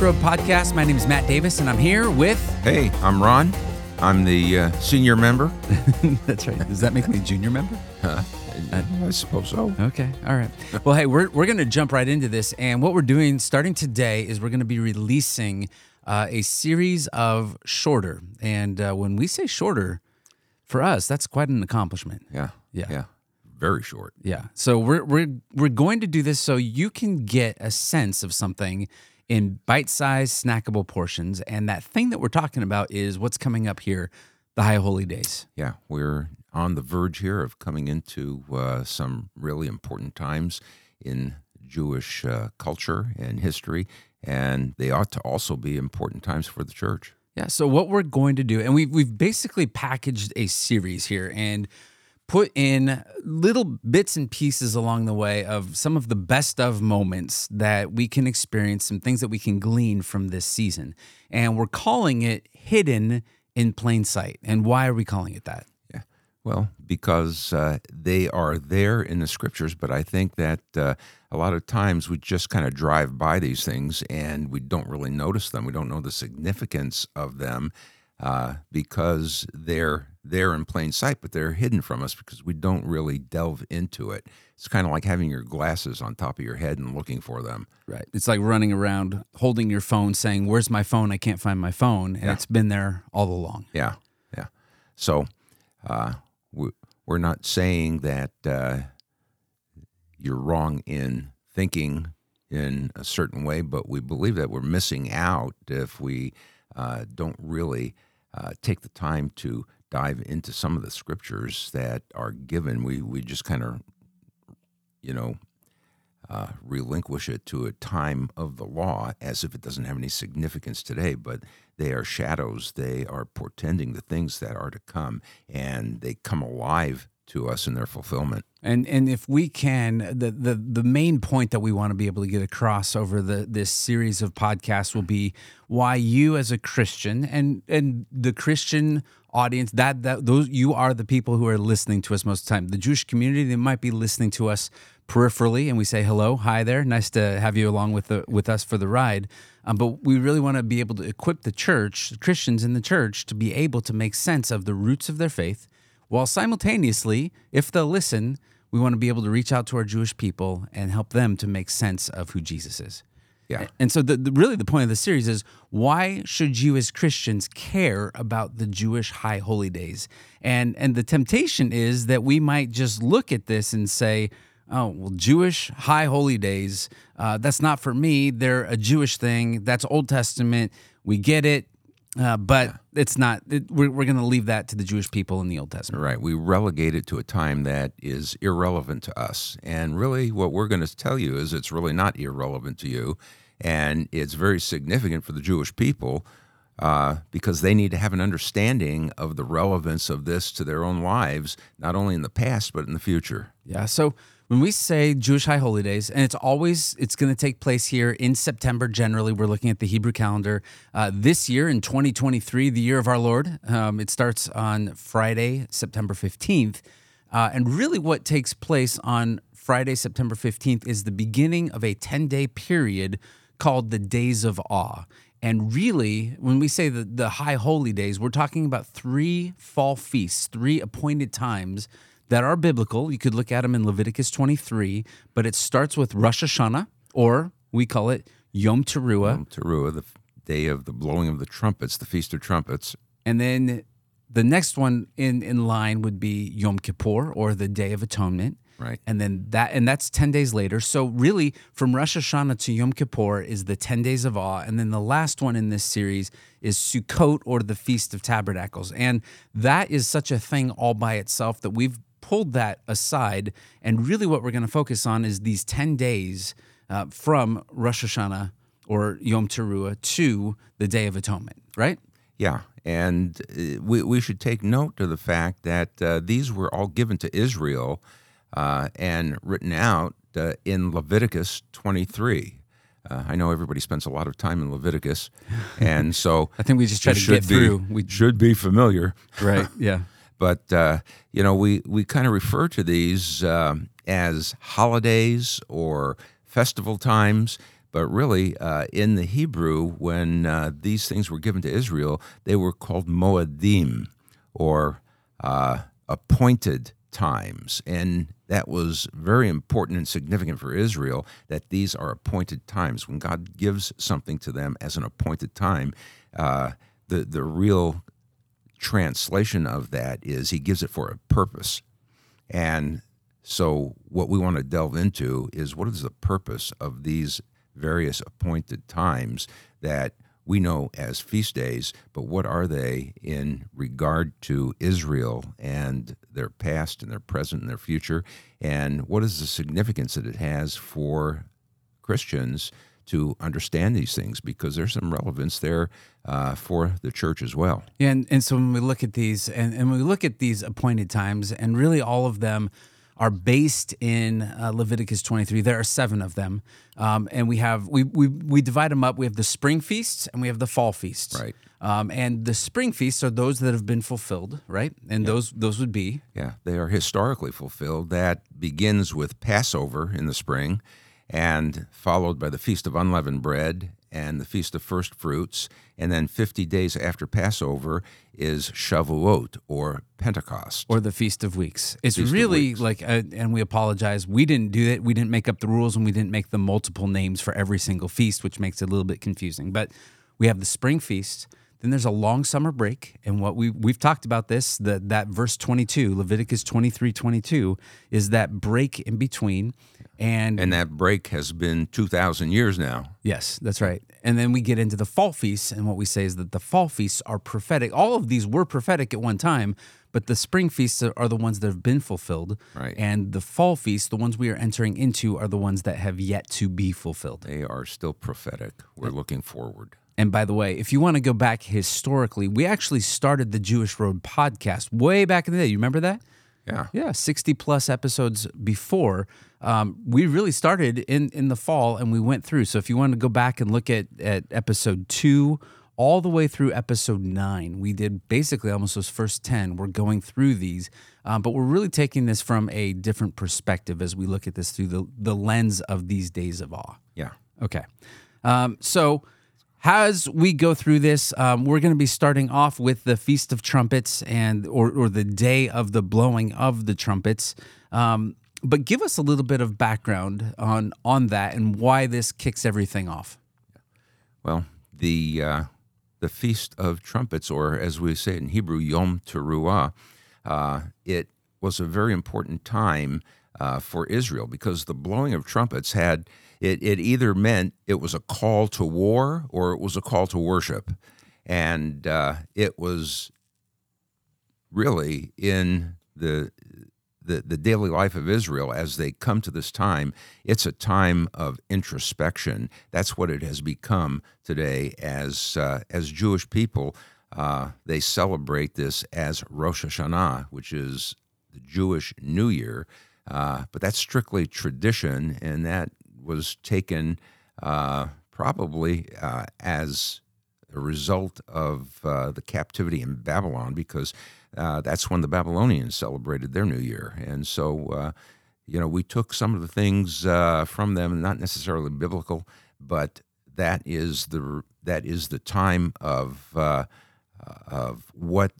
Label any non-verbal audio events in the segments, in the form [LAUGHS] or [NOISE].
Road podcast. My name is Matt Davis, and I'm here with. Hey, I'm Ron. I'm the uh, senior member. [LAUGHS] That's right. Does that make me junior member? Uh, I suppose so. Okay. All right. Well, hey, we're, we're going to jump right into this. And what we're doing starting today is we're going to be releasing uh, a series of shorter. And uh, when we say shorter, for us, that's quite an accomplishment. Yeah. Yeah. Yeah. Very short. Yeah. So we're we're we're going to do this so you can get a sense of something in bite-sized snackable portions and that thing that we're talking about is what's coming up here, the high holy days. Yeah. We're on the verge here of coming into uh, some really important times in Jewish uh, culture and history, and they ought to also be important times for the church. Yeah. So what we're going to do, and we've we've basically packaged a series here and put in little bits and pieces along the way of some of the best of moments that we can experience, some things that we can glean from this season. And we're calling it hidden in plain sight. And why are we calling it that? Yeah. Well, because uh, they are there in the scriptures, but I think that uh, a lot of times we just kind of drive by these things and we don't really notice them. We don't know the significance of them uh, because they're there in plain sight, but they're hidden from us because we don't really delve into it. It's kind of like having your glasses on top of your head and looking for them. Right. It's like running around holding your phone saying, Where's my phone? I can't find my phone. And Yeah. it's been there all along. Yeah, yeah. So uh, we, we're not saying that uh, you're wrong in thinking in a certain way, but we believe that we're missing out if we uh, don't really uh, take the time to dive into some of the scriptures that are given. We we just kind of, you know. Uh, relinquish it to a time of the law as if it doesn't have any significance today, but they are shadows. They are portending the things that are to come, and they come alive to us in their fulfillment. And and if we can, the the the main point that we want to be able to get across over the this series of podcasts will be why you as a Christian and and the Christian audience that that those you are the people who are listening to us most of the time. The Jewish community they might be listening to us peripherally, and we say hello, hi there, nice to have you along with the with us for the ride. Um, but we really want to be able to equip the church, Christians in the church, to be able to make sense of the roots of their faith, while simultaneously, if they'll listen, we want to be able to reach out to our Jewish people and help them to make sense of who Jesus is. Yeah. And so, the, the really the point of the series is why should you as Christians care about the Jewish high holy days? And and the temptation is that we might just look at this and say, oh well, Jewish high holy days, uh, that's not for me. They're a Jewish thing. That's Old Testament. We get it. Uh, but it's not. It, we're we're going to leave that to the Jewish people in the Old Testament. Right. We relegate it to a time that is irrelevant to us. And really, what we're going to tell you is it's really not irrelevant to you. And it's very significant for the Jewish people uh, because they need to have an understanding of the relevance of this to their own lives, not only in the past, but in the future. Yeah. So when we say Jewish high holy days, and it's always it's going to take place here in September. Generally, we're looking at the Hebrew calendar. Uh, this year in 2023, the year of our Lord, um, it starts on Friday, September 15th, uh, and really what takes place on Friday, September 15th, is the beginning of a 10 day period called the Days of Awe. And really, when we say the, the high holy days, we're talking about three fall feasts, three appointed times that are biblical. You could look at them in Leviticus 23, but it starts with Rosh Hashanah, or we call it Yom Teruah. Yom Teruah, the day of the blowing of the trumpets, the Feast of Trumpets. And then the next one in, in line would be Yom Kippur, or the Day of Atonement. Right. And then that, and that's 10 days later. So, really, from Rosh Hashanah to Yom Kippur is the 10 days of awe. And then the last one in this series is Sukkot or the Feast of Tabernacles. And that is such a thing all by itself that we've pulled that aside. And really, what we're going to focus on is these 10 days uh, from Rosh Hashanah or Yom Teruah to the Day of Atonement, right? Yeah, and uh, we, we should take note of the fact that uh, these were all given to Israel uh, and written out uh, in Leviticus 23. Uh, I know everybody spends a lot of time in Leviticus, and so [LAUGHS] I think we just try to get be- through. We, should be familiar. right. Yeah. But uh, you know, we we kind of refer to these um, as holidays or festival times, but really, uh, in the Hebrew, when uh, these things were given to Israel, they were called Moedim, or uh, appointed times. And that was very important and significant for Israel that these are appointed times. When God gives something to them as an appointed time, uh, the, the real translation of that is He gives it for a purpose. And so, what we want to delve into is what is the purpose of these various appointed times that we know as feast days, but what are they in regard to Israel and their past and their present and their future? And what is the significance that it has for Christians to understand these things? Because there's some relevance there uh, for the church as well. Yeah, and, and so when we look at these, and, and when we look at these appointed times, and really all of them are based in uh, Leviticus 23. There are seven of them, um, and we have we, we we divide them up. We have the spring feasts and we have the fall feasts. Right. Um, and the spring feasts are those that have been fulfilled, right? And those those would be Yeah, they are historically fulfilled. That begins with Passover in the spring, and followed by the Feast of Unleavened Bread and the Feast of First Fruits. And then 50 days after Passover is Shavuot or Pentecost. or the Feast of Weeks. It's Feast really Weeks. like, uh, and we apologize. We didn't do that. We didn't make up the rules, and we didn't make the multiple names for every single feast, which makes it a little bit confusing. But we have the spring feast. Then there's a long summer break, and what we we've talked about this that that verse 22, Leviticus 23, 22, is that break in between, and and that break has been 2,000 years now. Yes, that's right. And then we get into the fall feasts, and what we say is that the fall feasts are prophetic. All of these were prophetic at one time, but the spring feasts are are the ones that have been fulfilled. Right. And the fall feasts, the ones we are entering into, are the ones that have yet to be fulfilled. They are still prophetic. We're looking forward. And by the way, if you want to go back historically, we actually started the Jewish Road podcast way back in the day. You remember that? Yeah. Yeah, 60 plus episodes before. Um, we really started in, in the fall and we went through. So if you want to go back and look at, at episode two all the way through episode nine, we did basically almost those first 10. We're going through these, um, but we're really taking this from a different perspective as we look at this through the, the lens of these days of awe. Yeah. Okay. Um, so as we go through this, um, we're going to be starting off with the Feast of Trumpets and or, or the day of the blowing of the trumpets. Um, but give us a little bit of background on on that and why this kicks everything off. Well, the uh, the Feast of Trumpets, or as we say in Hebrew, Yom Teruah, uh, it was a very important time uh, for Israel because the blowing of trumpets had it, it either meant it was a call to war or it was a call to worship, and uh, it was really in the the, the daily life of Israel as they come to this time, it's a time of introspection. That's what it has become today as uh, as Jewish people. Uh, they celebrate this as Rosh Hashanah, which is the Jewish New Year, uh, but that's strictly tradition, and that was taken uh, probably uh, as a result of uh, the captivity in Babylon, because that's when the Babylonians celebrated their New Year, and so you know we took some of the things from them, not necessarily biblical, but that is the that is the time of uh, of what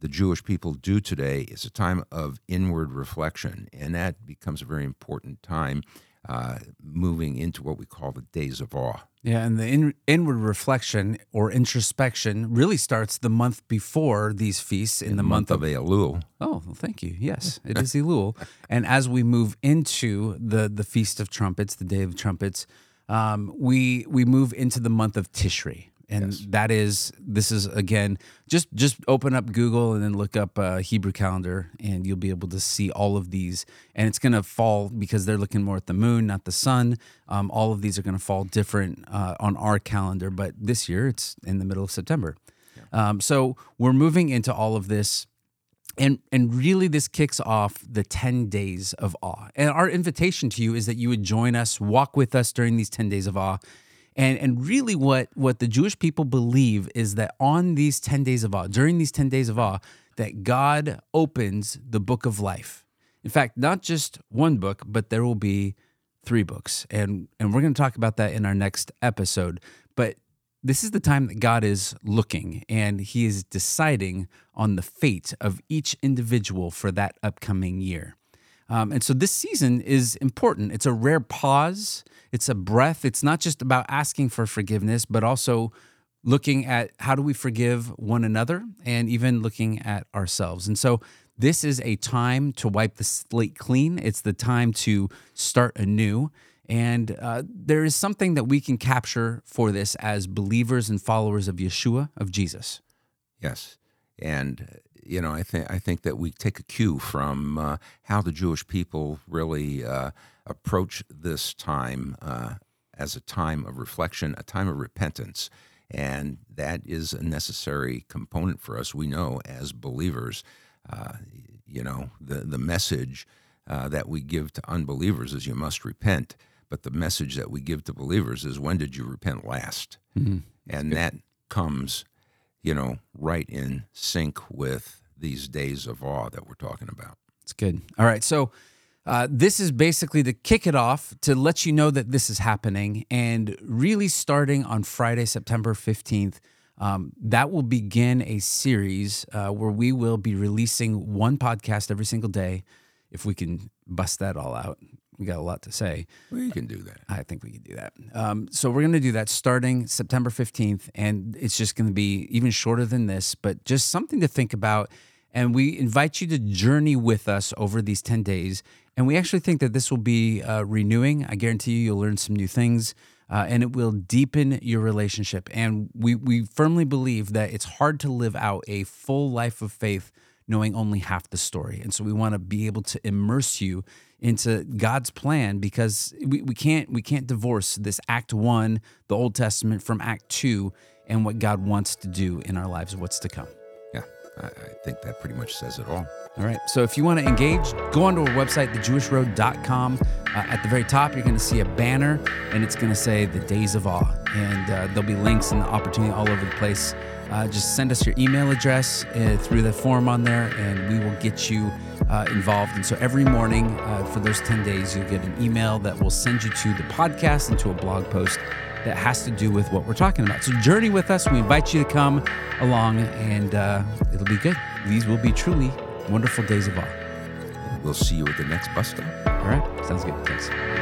the Jewish people do today. It's a time of inward reflection, and that becomes a very important time uh, moving into what we call the days of awe. Yeah, and the in, inward reflection or introspection really starts the month before these feasts in, the, month, of Elul. Oh, well, thank you. Yes, [LAUGHS] it is Elul. and as we move into the the Feast of Trumpets, the Day of Trumpets, um, we we move into the month of Tishri. And that is this is again just just open up Google and then look up uh, Hebrew calendar and you'll be able to see all of these and it's going to fall because they're looking more at the moon not the sun. Um, all of these are going to fall different uh, on our calendar, but this year it's in the middle of September. Um, so we're moving into all of this and and really this kicks off the 10 days of awe and our invitation to you is that you would join us walk with us during these 10 days of awe and and really what what the jewish people believe is that on these 10 days of awe during these 10 days of awe that god opens the book of life in fact not just one book but there will be three books. And, and we're going to talk about that in our next episode. But this is the time that God is looking and he is deciding on the fate of each individual for that upcoming year. Um, and so this season is important. It's a rare pause, it's a breath. It's not just about asking for forgiveness, but also looking at how do we forgive one another and even looking at ourselves. And so this is a time to wipe the slate clean, it's the time to start anew. And uh, there is something that we can capture for this as believers and followers of Yeshua, of Jesus. Yes. And you know, I think I think that we take a cue from uh, how the Jewish people really uh, approach this time uh, as a time of reflection, a time of repentance, and that is a necessary component for us. We know as believers, uh, you know, the the message uh, that we give to unbelievers is you must repent, but the message that we give to believers is when did you repent last? Mm-hmm. And that comes you know, right in sync with these days of awe that we're talking about. It's good. All right. So, uh, this is basically to kick it off to let you know that this is happening. And really, starting on Friday, September 15th, um, that will begin a series uh, where we will be releasing one podcast every single day. If we can bust that all out, we got a lot to say. We can do that. I think we can do that. Um, so we're going to do that starting September 15th. And it's just going to be even shorter than this, but just something to think about. And we invite you to journey with us over these 10 days. And we actually think that this will be uh, renewing. I guarantee you, you'll learn some new things. Uh, and it will deepen your relationship. And we, we firmly believe that it's hard to live out a full life of faith knowing only half the story. And so we want to be able to immerse you into God's plan because we, we can't we can't divorce this act one, the Old Testament, from act two and what God wants to do in our lives, what's to come. Yeah, I, I think that pretty much says it all. All right. So if you want to engage, go onto our website, thejewishroad.com. Uh, at the very top, you're going to see a banner and it's going to say the days of awe. And uh, there'll be links and opportunity all over the place. Uh, just send us your email address uh, through the form on there and we will get you uh, involved. And so every morning uh, for those 10 days, you'll get an email that will send you to the podcast and to a blog post that has to do with what we're talking about. So journey with us. We invite you to come along and it'll be good. These will be truly wonderful days of awe. We'll see you at the next bus stop. All right. Sounds good. Thanks.